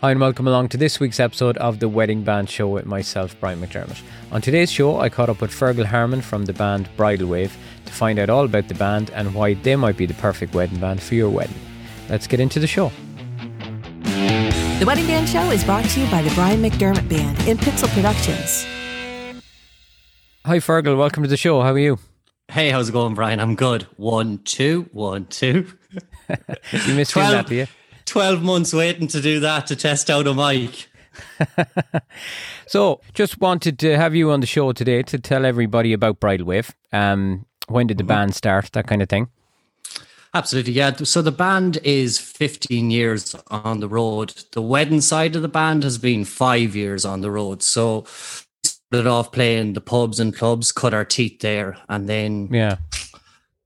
Hi, and welcome along to this week's episode of the Wedding Band Show with myself, Brian McDermott. On today's show, I caught up with Fergal Harmon from the band Bridal Wave to find out all about the band and why they might be the perfect wedding band for your wedding. Let's get into the show. The Wedding Band Show is brought to you by the Brian McDermott Band in Pixel Productions. Hi, Fergal. Welcome to the show. How are you? Hey, how's it going, Brian? I'm good. One, two, one, two. you missed doing that, do you? 12 months waiting to do that to test out a mic. so, just wanted to have you on the show today to tell everybody about Bridal Wave. Um, when did the mm-hmm. band start? That kind of thing. Absolutely, yeah. So the band is 15 years on the road. The wedding side of the band has been five years on the road. So started off playing the pubs and clubs, cut our teeth there, and then yeah,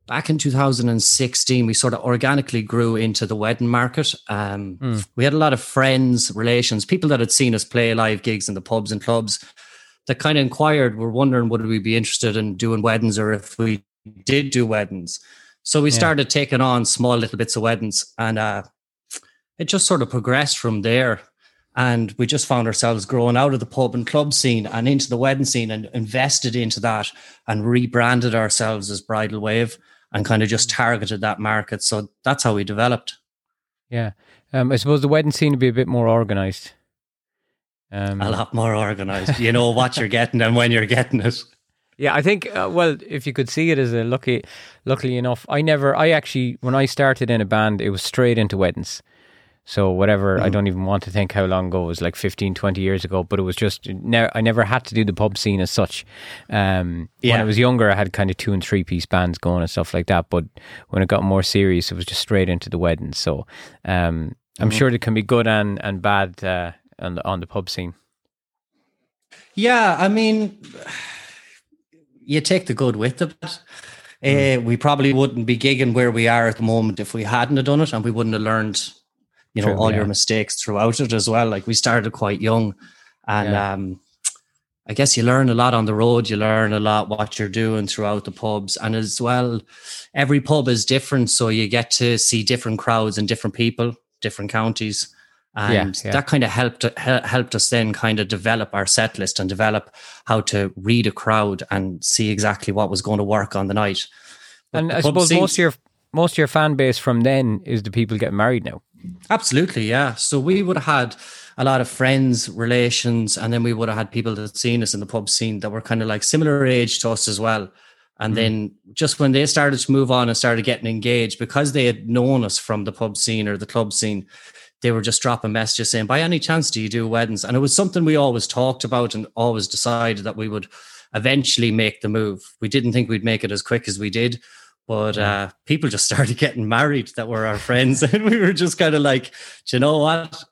back in 2016 we sort of organically grew into the wedding market um, mm. we had a lot of friends relations people that had seen us play live gigs in the pubs and clubs that kind of inquired were wondering would we be interested in doing weddings or if we did do weddings so we yeah. started taking on small little bits of weddings and uh, it just sort of progressed from there and we just found ourselves growing out of the pub and club scene and into the wedding scene and invested into that and rebranded ourselves as bridal wave and kind of just targeted that market. So that's how we developed. Yeah. Um, I suppose the wedding scene would be a bit more organized. Um, a lot more organized. You know what you're getting and when you're getting it. Yeah, I think. Uh, well, if you could see it as a lucky, luckily enough, I never. I actually, when I started in a band, it was straight into weddings. So whatever, mm. I don't even want to think how long ago it was, like 15, 20 years ago. But it was just ne- I never had to do the pub scene as such. Um, yeah. When I was younger, I had kind of two and three piece bands going and stuff like that. But when it got more serious, it was just straight into the wedding. So um, I'm mm. sure it can be good and and bad uh, on the on the pub scene. Yeah, I mean, you take the good with the bad. Uh, we probably wouldn't be gigging where we are at the moment if we hadn't have done it, and we wouldn't have learned you know, True, all yeah. your mistakes throughout it as well. Like we started quite young and, yeah. um, I guess you learn a lot on the road. You learn a lot what you're doing throughout the pubs, and as well, every pub is different, so you get to see different crowds and different people, different counties, and yeah, yeah. that kind of helped helped us then kind of develop our set list and develop how to read a crowd and see exactly what was going to work on the night. But and I suppose seems, most of your most of your fan base from then is the people getting married now. Absolutely, yeah. So we would have had a lot of friends, relations, and then we would have had people that seen us in the pub scene that were kind of like similar age to us as well. And mm. then just when they started to move on and started getting engaged, because they had known us from the pub scene or the club scene, they were just dropping messages saying, by any chance, do you do weddings? And it was something we always talked about and always decided that we would eventually make the move. We didn't think we'd make it as quick as we did, but uh, people just started getting married that were our friends. And we were just kind of like, you know what?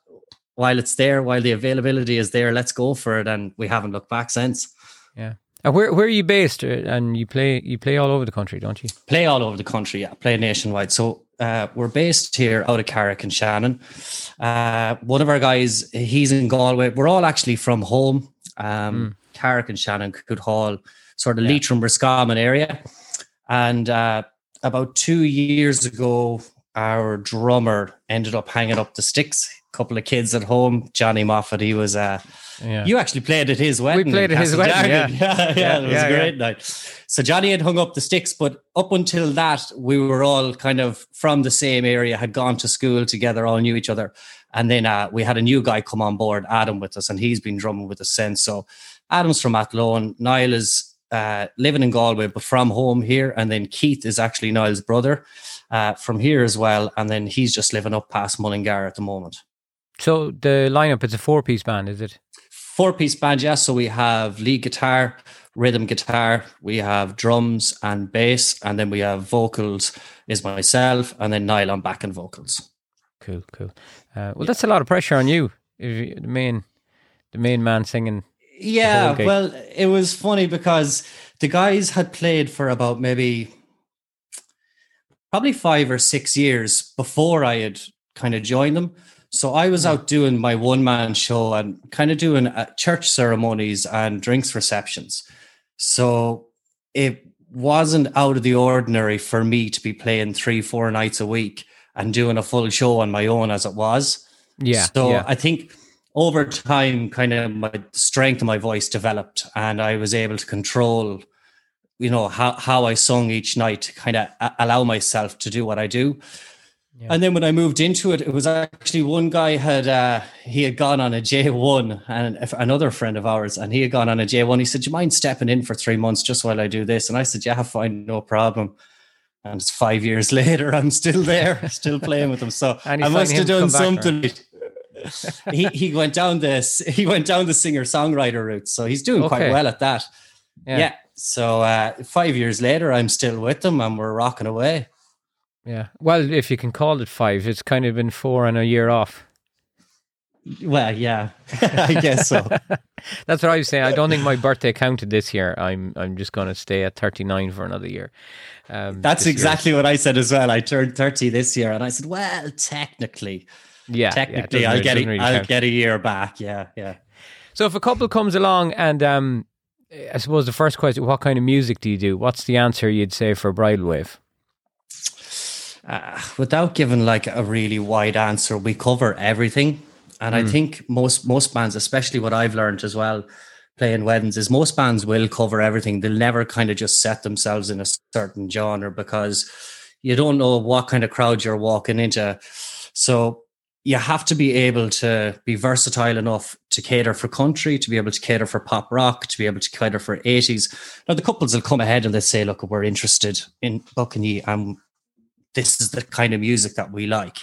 While it's there, while the availability is there, let's go for it. And we haven't looked back since. Yeah. And where where are you based? Uh, and you play you play all over the country, don't you? Play all over the country, yeah. Play nationwide. So uh, we're based here out of Carrick-on-Shannon. Uh, one of our guys, he's in Galway. We're all actually from home. Um, mm. Carrick-on-Shannon, Cood Hall, sort of yeah. Leitrim, Roscommon area. And uh, about two years ago, our drummer ended up hanging up the sticks. A couple of kids at home. Johnny Moffat, he was. Uh, yeah. You actually played at his wedding. We played at his wedding. Yeah. yeah, yeah, it was yeah, a great night. So Johnny had hung up the sticks, but up until that, we were all kind of from the same area, had gone to school together, all knew each other. And then uh, we had a new guy come on board, Adam, with us, and he's been drumming with us since. So Adam's from Athlone. Niall is uh, living in Galway, but from home here. And then Keith is actually Niall's brother uh, from here as well. And then he's just living up past Mullingar at the moment. So the lineup is a four piece band, is it? Four piece band, yes. So we have lead guitar, rhythm guitar, we have drums and bass, and then we have vocals is myself, and then Niall on back and vocals. Cool, cool. Uh, well, that's a lot of pressure on you. The main, the main man singing yeah, well, it was funny because the guys had played for about maybe probably five or six years before I had kind of joined them. So I was out doing my one man show and kind of doing uh, church ceremonies and drinks receptions. So it wasn't out of the ordinary for me to be playing three, four nights a week and doing a full show on my own as it was. Yeah. So yeah. I think over time, kind of my strength of my voice developed, and I was able to control, you know, how how I sung each night to kind of allow myself to do what I do. Yeah. And then when I moved into it, it was actually one guy had uh, he had gone on a J one, and another friend of ours, and he had gone on a J one. He said, "Do you mind stepping in for three months just while I do this?" And I said, "Yeah, fine, no problem." And it's five years later, I'm still there, still playing with them. So I must have done something. He he went down this he went down the singer songwriter route, so he's doing okay. quite well at that. Yeah. yeah. So uh, five years later, I'm still with them, and we're rocking away. Yeah. Well, if you can call it five, it's kind of been four and a year off. Well, yeah, I guess so. That's what I was saying. I don't think my birthday counted this year. I'm I'm just going to stay at 39 for another year. Um, That's exactly year. what I said as well. I turned 30 this year, and I said, well, technically, yeah, technically, yeah, I'll get a, really I'll count. get a year back. Yeah, yeah. So if a couple comes along and um, I suppose the first question, what kind of music do you do? What's the answer you'd say for Bridal Wave? uh, without giving like a really wide answer, we cover everything. And mm. I hmm. think most most bands, especially what I've learned as well, playing weddings, is most bands will cover everything. They'll never kind of just set themselves in a certain genre because you don't know what kind of crowd you're walking into. So you have to be able to be versatile enough to cater for country, to be able to cater for pop rock, to be able to cater for 80s. Now, the couples will come ahead and they say, Look, we're interested in booking you and this is the kind of music that we like.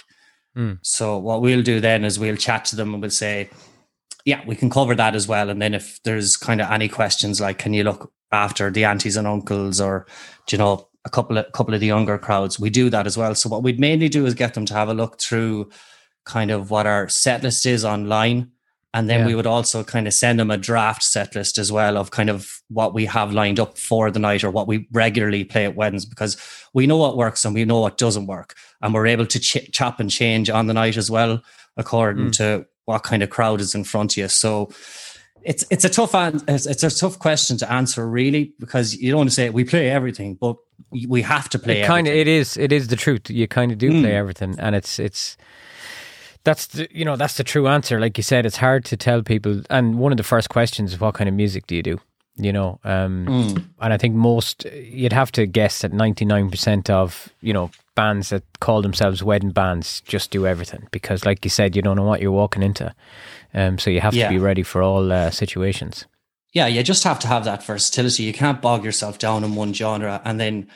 Mm. So what we'll do then is we'll chat to them and we'll say, yeah, we can cover that as well. And then if there's kind of any questions like, can you look after the aunties and uncles or, you know, a couple of couple of the younger crowds, we do that as well. So what we'd mainly do is get them to have a look through kind of what our set list is online and then yeah. we would also kind of send them a draft set list as well of kind of what we have lined up for the night or what we regularly play at weddings because we know what works and we know what doesn't work. And we're able to ch- chop and change on the night as well, according mm. to what kind of crowd is in front of you. So it's it's a tough it's, it's a tough question to answer really because you don't want to say we play everything, but we have to play. It kind of it is it is the truth. You kind of do mm. play everything, and it's it's that's the you know that's the true answer. Like you said, it's hard to tell people. And one of the first questions is, "What kind of music do you do?" You know, um, mm. and I think most you'd have to guess that ninety nine percent of you know bands that call themselves wedding bands just do everything because, like you said, you don't know what you're walking into. Um, so you have yeah. to be ready for all uh, situations. Yeah, you just have to have that versatility. You can't bog yourself down in one genre and then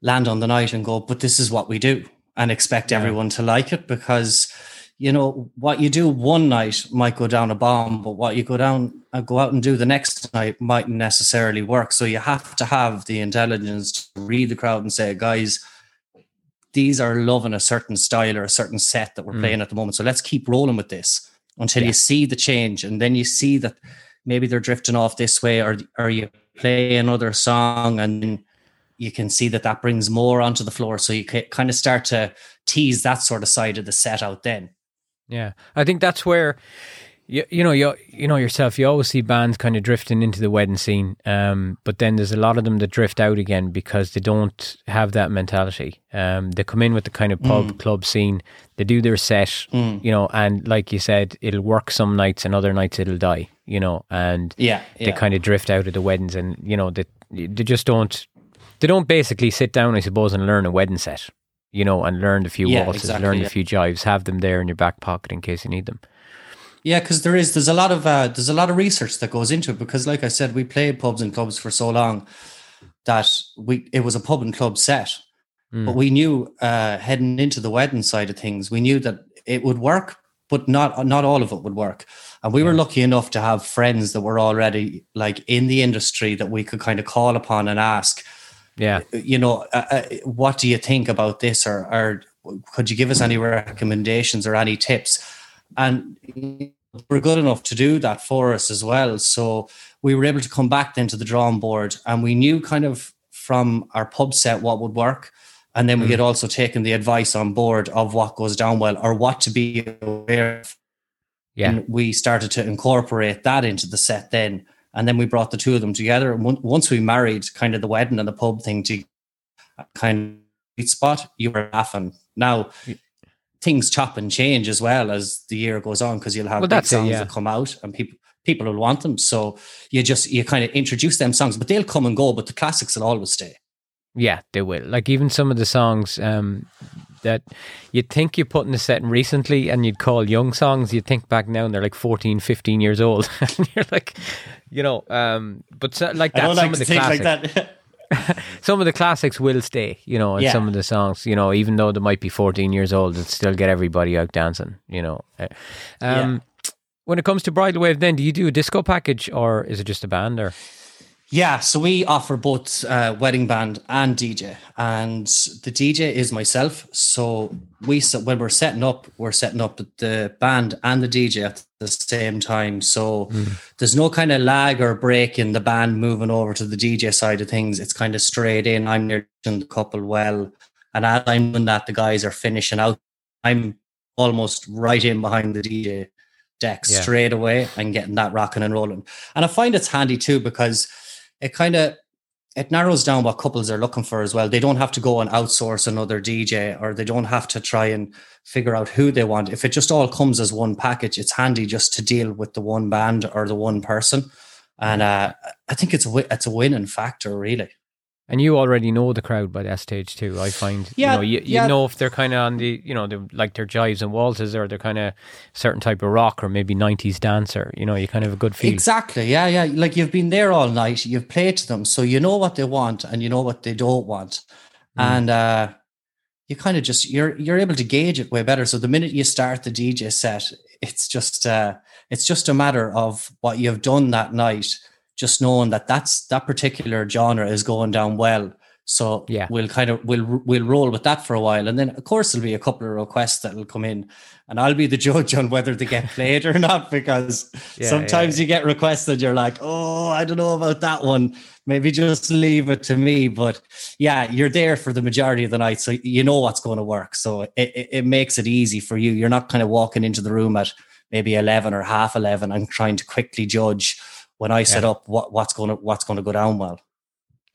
land on the night and go, "But this is what we do," and expect yeah. everyone to like it because you know what you do one night might go down a bomb but what you go down uh, go out and do the next night mightn't necessarily work. So you have to have the intelligence to read the crowd and say guys these are loving a certain style or a certain set that we're mm. playing at the moment. So let's keep rolling with this until yeah. you see the change. And then you see that maybe they're drifting off this way or or you play another song and you can see that that brings more onto the floor. So you can kind of start to tease that sort of side of the set out then yeah, I think that's where you you know you you know yourself. You always see bands kind of drifting into the wedding scene, um, but then there's a lot of them that drift out again because they don't have that mentality. Um, they come in with the kind of pub mm. club scene. They do their set, mm. you know, and like you said, it'll work some nights and other nights it'll die, you know, and yeah, yeah. they kind of drift out of the weddings, and you know they they just don't they don't basically sit down, I suppose, and learn a wedding set you know, and learn a few yeah, waltzes, exactly, learn yeah. a few jives, have them there in your back pocket in case you need them. Yeah, because there is there's a lot of uh, there's a lot of research that goes into it because, like I said, we played pubs and clubs for so long that we it was a pub and club set, mm. but we knew uh, heading into the wedding side of things, we knew that it would work, but not not all of it would work. And we yeah. were lucky enough to have friends that were already like in the industry that we could kind of call upon and ask yeah. You know uh, uh, what do you think about this or or could you give us any recommendations or any tips? And we're good enough to do that for us as well. So we were able to come back then to the drawing board and we knew kind of from our pub set what would work. And then we mm. had also taken the advice on board of what goes down well or what to be aware of. Yeah. And we started to incorporate that into the set then and then we brought the two of them together. And once we married, kind of the wedding and the pub thing to kind of spot, you were laughing. Now, things chop and change as well as the year goes on because you'll have Well, big that's it, songs yeah. that come out and people people will want them. So you just you kind of introduce them songs, but they'll come and go, but the classics will always stay. Yeah, they will. Like even some of the songs um, that you'd think you put in the set recently and you'd call young songs, you'd think back now and they're like 14, 15 years old. and you're like, you know, um, but so, like that, some like of the classics, like that. some of the classics will stay, you know, and Yeah. some of the songs, you know, even though they might be 14 years old, it still get everybody out dancing, you know. Uh, Um, When it comes to Bridal Wave, then do you do a disco package or is it just a band or? Yeah, so we offer both uh, wedding band and DJ, and the DJ is myself. So we when we're setting up, we're setting up the band and the DJ at the same time. So there's no kind of lag or break in the band moving over to the DJ side of things. It's kind of straight in. I'm near the couple well, and as I'm doing that, the guys are finishing out. I'm almost right in behind the DJ deck Yeah. straight away and getting that rocking and rolling. And I find it's handy too because it kind of it narrows down what couples are looking for as well. They don't have to go and outsource another DJ or they don't have to try and figure out who they want. If it just all comes as one package, it's handy just to deal with the one band or the one person. And uh, I think it's a it's a winning factor, really. And you already know the crowd by that stage too. I find, Yeah, you know, you, you yeah. know if they're kind of on the, you know, they're like their jives and waltzes, or they're kind of certain type of rock, or maybe '90s dancer. You know, you kind of have a good feel. Exactly. Yeah, yeah. Like you've been there all night, you've played to them, so you know what they want and you know what they don't want. And uh you kind of just you're you're able to gauge it way better. So the minute you start the DJ set, it's just uh it's just a matter of what you've done that night, just knowing that that's that particular genre is going down well. So Yeah. we'll kind of we'll we'll roll with that for a while, and then of course there'll be a couple of requests that'll come in, and I'll be the judge on whether they get played or not because Yeah, sometimes yeah. you get requests that you're like, oh, I don't know about that one. Maybe just leave it to me. But yeah, you're there for the majority of the night, so you know what's going to work. So it, it, it makes it easy for you. You're not kind of walking into the room at maybe eleven or half eleven and trying to quickly judge when I set Yeah. up what, what's going to what's going to go down well.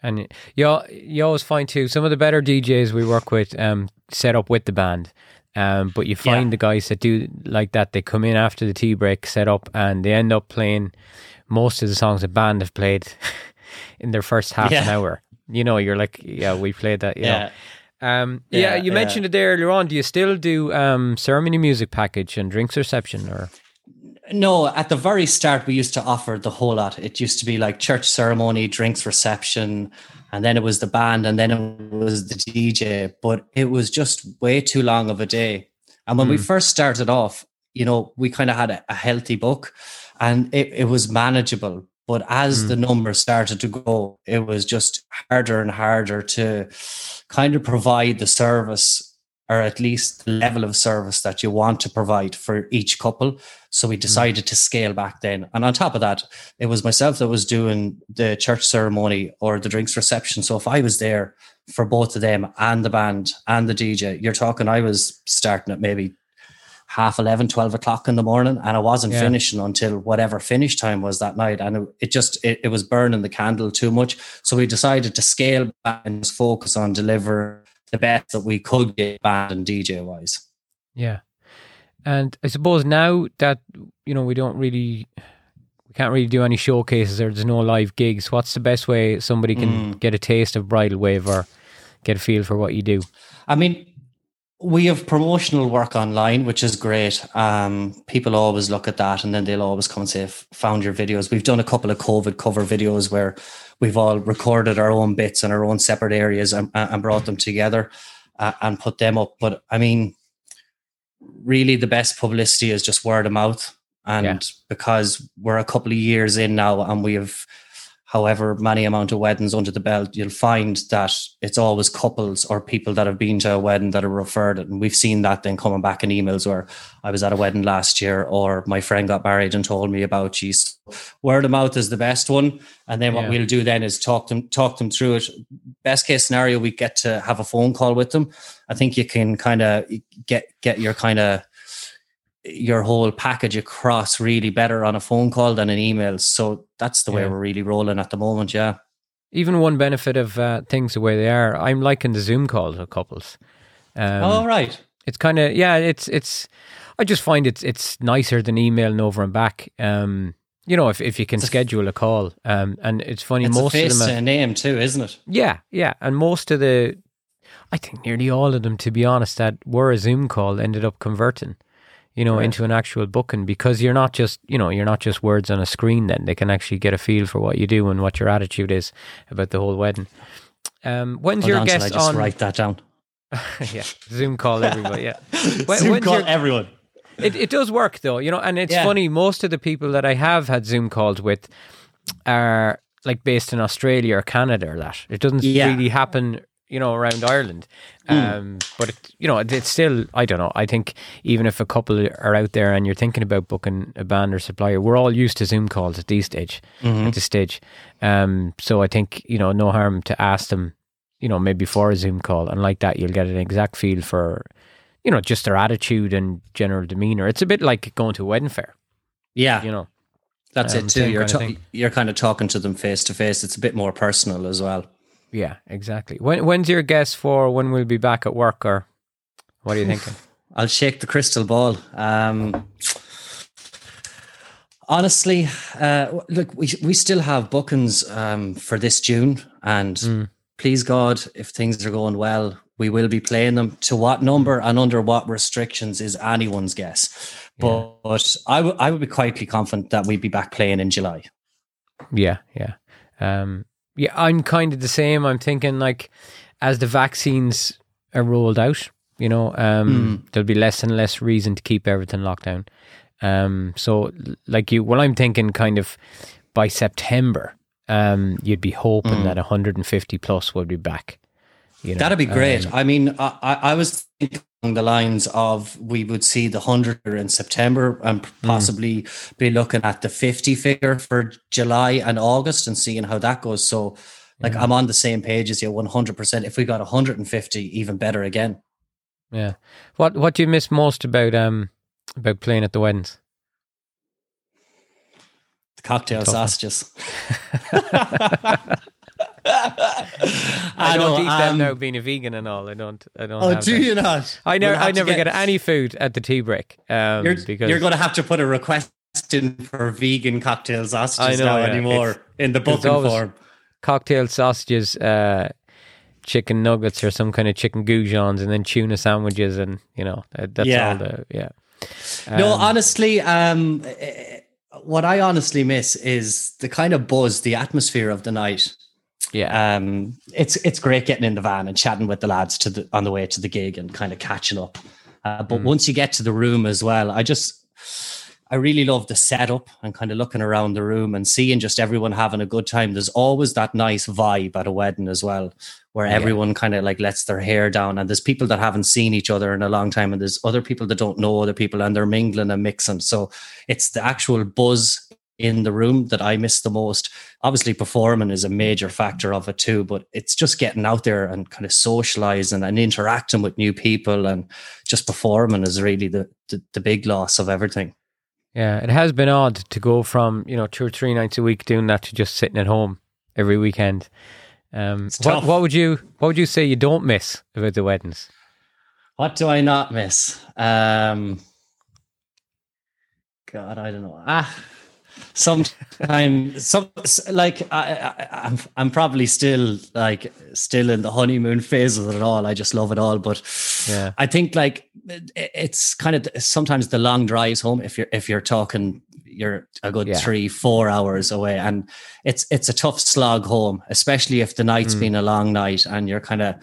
And you you always find too some of the better DJs we work with um set up with the band. Um, but you find Yeah. the guys that do like that, they come in after the tea break, set up, and they end up playing most of the songs the band have played in their first half an hour. You know, you're like, yeah, we played that. You Yeah. know. Um, yeah, Yeah, you yeah. mentioned it there earlier on. Do you still do um, ceremony music package and drinks reception, or No, at the very start, we used to offer the whole lot. It used to be like church ceremony, drinks reception, and then it was the band, and then it was the DJ. But it was just way too long of a day. And when we hmm. first started off, you know, we kind of had a, a healthy book and it, it was manageable. But as hmm. the numbers started to go, it was just harder and harder to kind of provide the service or at least the level of service that you want to provide for each couple. So we mm. decided to scale back then. And on top of that, it was myself that was doing the church ceremony or the drinks reception. So if I was there for both of them and the band and the DJ, you're talking, I was starting at maybe half 11, 12 o'clock in the morning and I wasn't Yeah. finishing until whatever finish time was that night. And it, it just, it, it was burning the candle too much. So we decided to scale back and just focus on deliver the best that we could get band and DJ wise. yeah? And I suppose now that you know we don't really, we can't really do any showcases or there's no live gigs. What's the best way somebody can get a taste of bridal wave or get a feel for what you do? I mean, we have promotional work online, which is great. Um, people always look at that and then they'll always come and say, "F- found your videos. We've done a couple of COVID cover videos where we've all recorded our own bits in our own separate areas and, and brought them together uh, and put them up. But I mean, really the best publicity is just word of mouth. And Yeah. because we're a couple of years in now and we have however many amount of weddings under the belt, you'll find that it's always couples or people that have been to a wedding that are referred. And we've seen that then coming back in emails where I was at a wedding last year or my friend got married and told me about geez. Word of mouth is the best one. And then what Yeah. we'll do then is talk them talk them through it. Best case scenario, we get to have a phone call with them. I think you can kind of get get your kind of your whole package across really better on a phone call than an email. So that's the way Yeah. we're really rolling at the moment. Yeah. Even one benefit of uh, things the way they are, I'm liking the Zoom calls with couples. Um, oh, right. It's kind of yeah. It's it's. I just find it's it's nicer than emailing over and back. Um, you know, if, if you can schedule a call. Um, and it's funny It's most of them. to a name too, isn't it? yeah, yeah, and most of the, I think nearly all of them, to be honest, that were a Zoom call ended up converting. You know, Right. into an actual booking because you're not just you know you're not just words on a screen. Then they can actually get a feel for what you do and what your attitude is about the whole wedding. Um, when's Hold your on till I guest just on? write that down. yeah, Zoom call everybody. Yeah, When- Zoom call your- everyone. it, it does work though, you know, and it's Yeah. funny. Most of the people that I have had Zoom calls with are like based in Australia or Canada or that. It doesn't Yeah. really happen, you know, around Ireland. Um, but it, you know, it, it's still. I don't know. I think even if a couple are out there and you're thinking about booking a band or supplier, we're all used to Zoom calls at these stage. At this stage, um, so I think you know, no harm to ask them. You know, maybe for a Zoom call, and like that, you'll get an exact feel for, you know, just their attitude and general demeanor. It's a bit like going to a wedding fair. Yeah, You know, that's um, it too. You're kind ta- you're kind of talking to them face to face. It's a bit more personal as well. Yeah, exactly. When when's your guess for when we'll be back at work, or what are you thinking? I'll shake the crystal ball. Um, honestly, uh, look, we we still have bookings um, for this June, and Mm. please God, if things are going well, we will be playing them. To what number and under what restrictions is anyone's guess. But, but I would I would be quietly confident that we'd be back playing in July. Yeah, yeah, um, yeah. I'm kind of the same. I'm thinking like as the vaccines are rolled out, you know, um, there'll be less and less reason to keep everything locked down. Um, so like you, well, I'm thinking kind of by September, um, you'd be hoping that 150 plus would be back. You know, That'd be great. um, I mean, I, I was thinking along the lines of we would see the 100 in September and possibly be looking at the 50 figure for July and August and seeing how that goes. So, like, I'm on the same page as you 100%. If we got 150, even better again. yeah. What What do you miss most about um about playing at the weddings? The cocktail sausages. I, don't know, eat them um, now, being a vegan and all. I don't. I don't. Oh, do them. you not? I never. I never get, any food at the tea break. Um, You're, because you're going to have to put a request in for vegan cocktail sausages know, now yeah. anymore It's- in the booking form. cocktail sausages, uh, chicken nuggets, or some kind of chicken goujons, and then tuna sandwiches, and you know that, that's Yeah. all the yeah. no, Um, honestly, um, eh, what I honestly miss is the kind of buzz, the atmosphere of the night. Yeah, Um, it's it's great getting in the van and chatting with the lads to the on the way to the gig and kind of catching up. Uh, Mm. but once you get to the room as well, I just I really love the setup and kind of looking around the room and seeing just everyone having a good time. There's always that nice vibe at a wedding as well, where Yeah. everyone kind of like lets their hair down and there's people that haven't seen each other in a long time and there's other people that don't know other people and they're mingling and mixing. So it's the actual buzz in the room that I miss the most. Obviously, performing is a major factor of it too, but it's just getting out there and kind of socializing and interacting with new people and just performing is really the, the, the big loss of everything. yeah. It has been odd to go from you know two or three nights a week doing that to just sitting at home every weekend. Um, what, what would you What would you say you don't miss about the weddings? What do I not miss? Um, God, I don't know. Ah, sometimes, some like I, I, I'm, I'm probably still like still in the honeymoon phase of it all. I just love it all, but Yeah. I think like it- it's kind of sometimes the long drives home. If you're if you're talking, you're a good Yeah. three four hours away, and it's it's a tough slog home, especially if the night's Mm. been a long night and you're kind of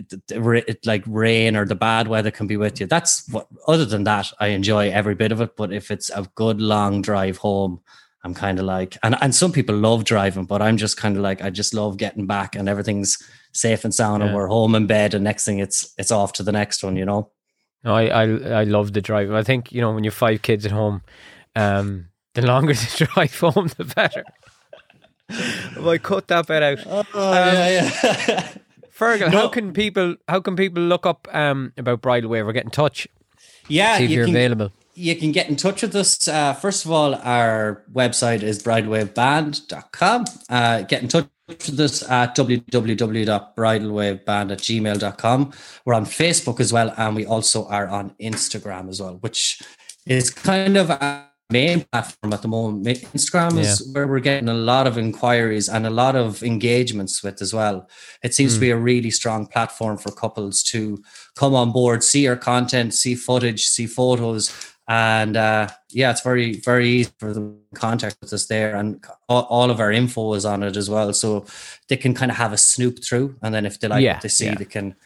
it- it- it- like rain or the bad weather can be with you. That's what. Other than that, I enjoy every bit of it. But if it's a good long drive home, I'm kind of like, and and some people love driving, but I'm just kind of like, I just love getting back and everything's safe and sound, and we're home in bed, and next thing it's it's off to the next one, you know. No, I, I I love the drive. I think you know when you're five kids at home, um, the longer the drive home, the better. If I cut that bit out. Oh yeah, yeah. Fergal, No. how can people how can people look up um, about Bridal Wave or get in touch? yeah, See if you you're can- available. you can get in touch with us. Uh, first of all, our website is bridalwaveband.com. Uh, get in touch with us at www.bridalwaveband at gmail.com. We're on Facebook as well, and we also are on Instagram as well, which is kind of main platform at the moment. Instagram is yeah. where we're getting a lot of inquiries and a lot of engagements with as well. It seems mm. to be a really strong platform for couples to come on board, see our content, see footage, see photos, and uh, yeah, it's very very easy for them to contact with us there, and all, all, of our info is on it as well, so they can kind of have a snoop through, and then if they like yeah, what they see, yeah. they can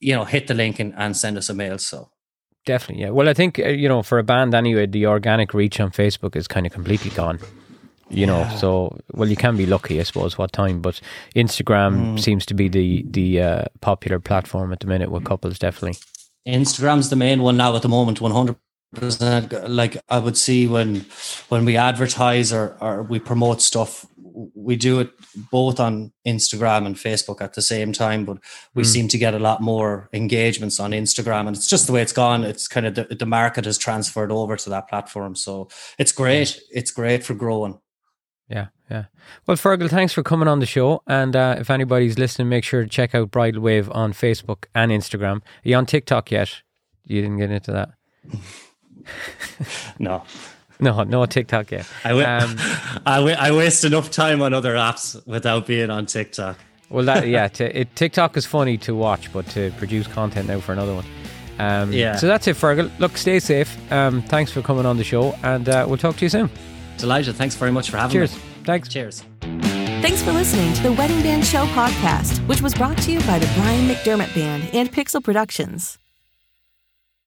you know hit the link and, and send us a mail. So definitely, yeah. Well, I think uh, you know for a band anyway, the organic reach on Facebook is kind of completely gone. You know, so well, you can be lucky, I suppose, what time, but Instagram mm. seems to be the the uh, popular platform at the minute with couples, definitely. Instagram's the main one now at the moment, one hundred like I would see when when we advertise or, or we promote stuff, we do it both on Instagram and Facebook at the same time, but we mm. seem to get a lot more engagements on Instagram, and it's just the way it's gone. It's kind of the, the market has transferred over to that platform, so it's great. Mm. It's great for growing. Yeah, yeah. Well, Fergal, thanks for coming on the show. And uh, if anybody's listening, make sure to check out Bridal Wave on Facebook and Instagram. Are you on TikTok yet? You didn't get into that. no. No, no TikTok yet. I, w- um, I, w- I waste enough time on other apps without being on TikTok. Well, that yeah, t- it, TikTok is funny to watch, but to produce content now for another one. Um, yeah. So that's it, Fergal. Look, stay safe. Um, thanks for coming on the show, and uh, we'll talk to you soon. Elijah, thanks very much for having Cheers. me. Cheers. Thanks. Cheers. Thanks for listening to the Wedding Band Show podcast, which was brought to you by the Brian McDermott Band and Pixel Productions.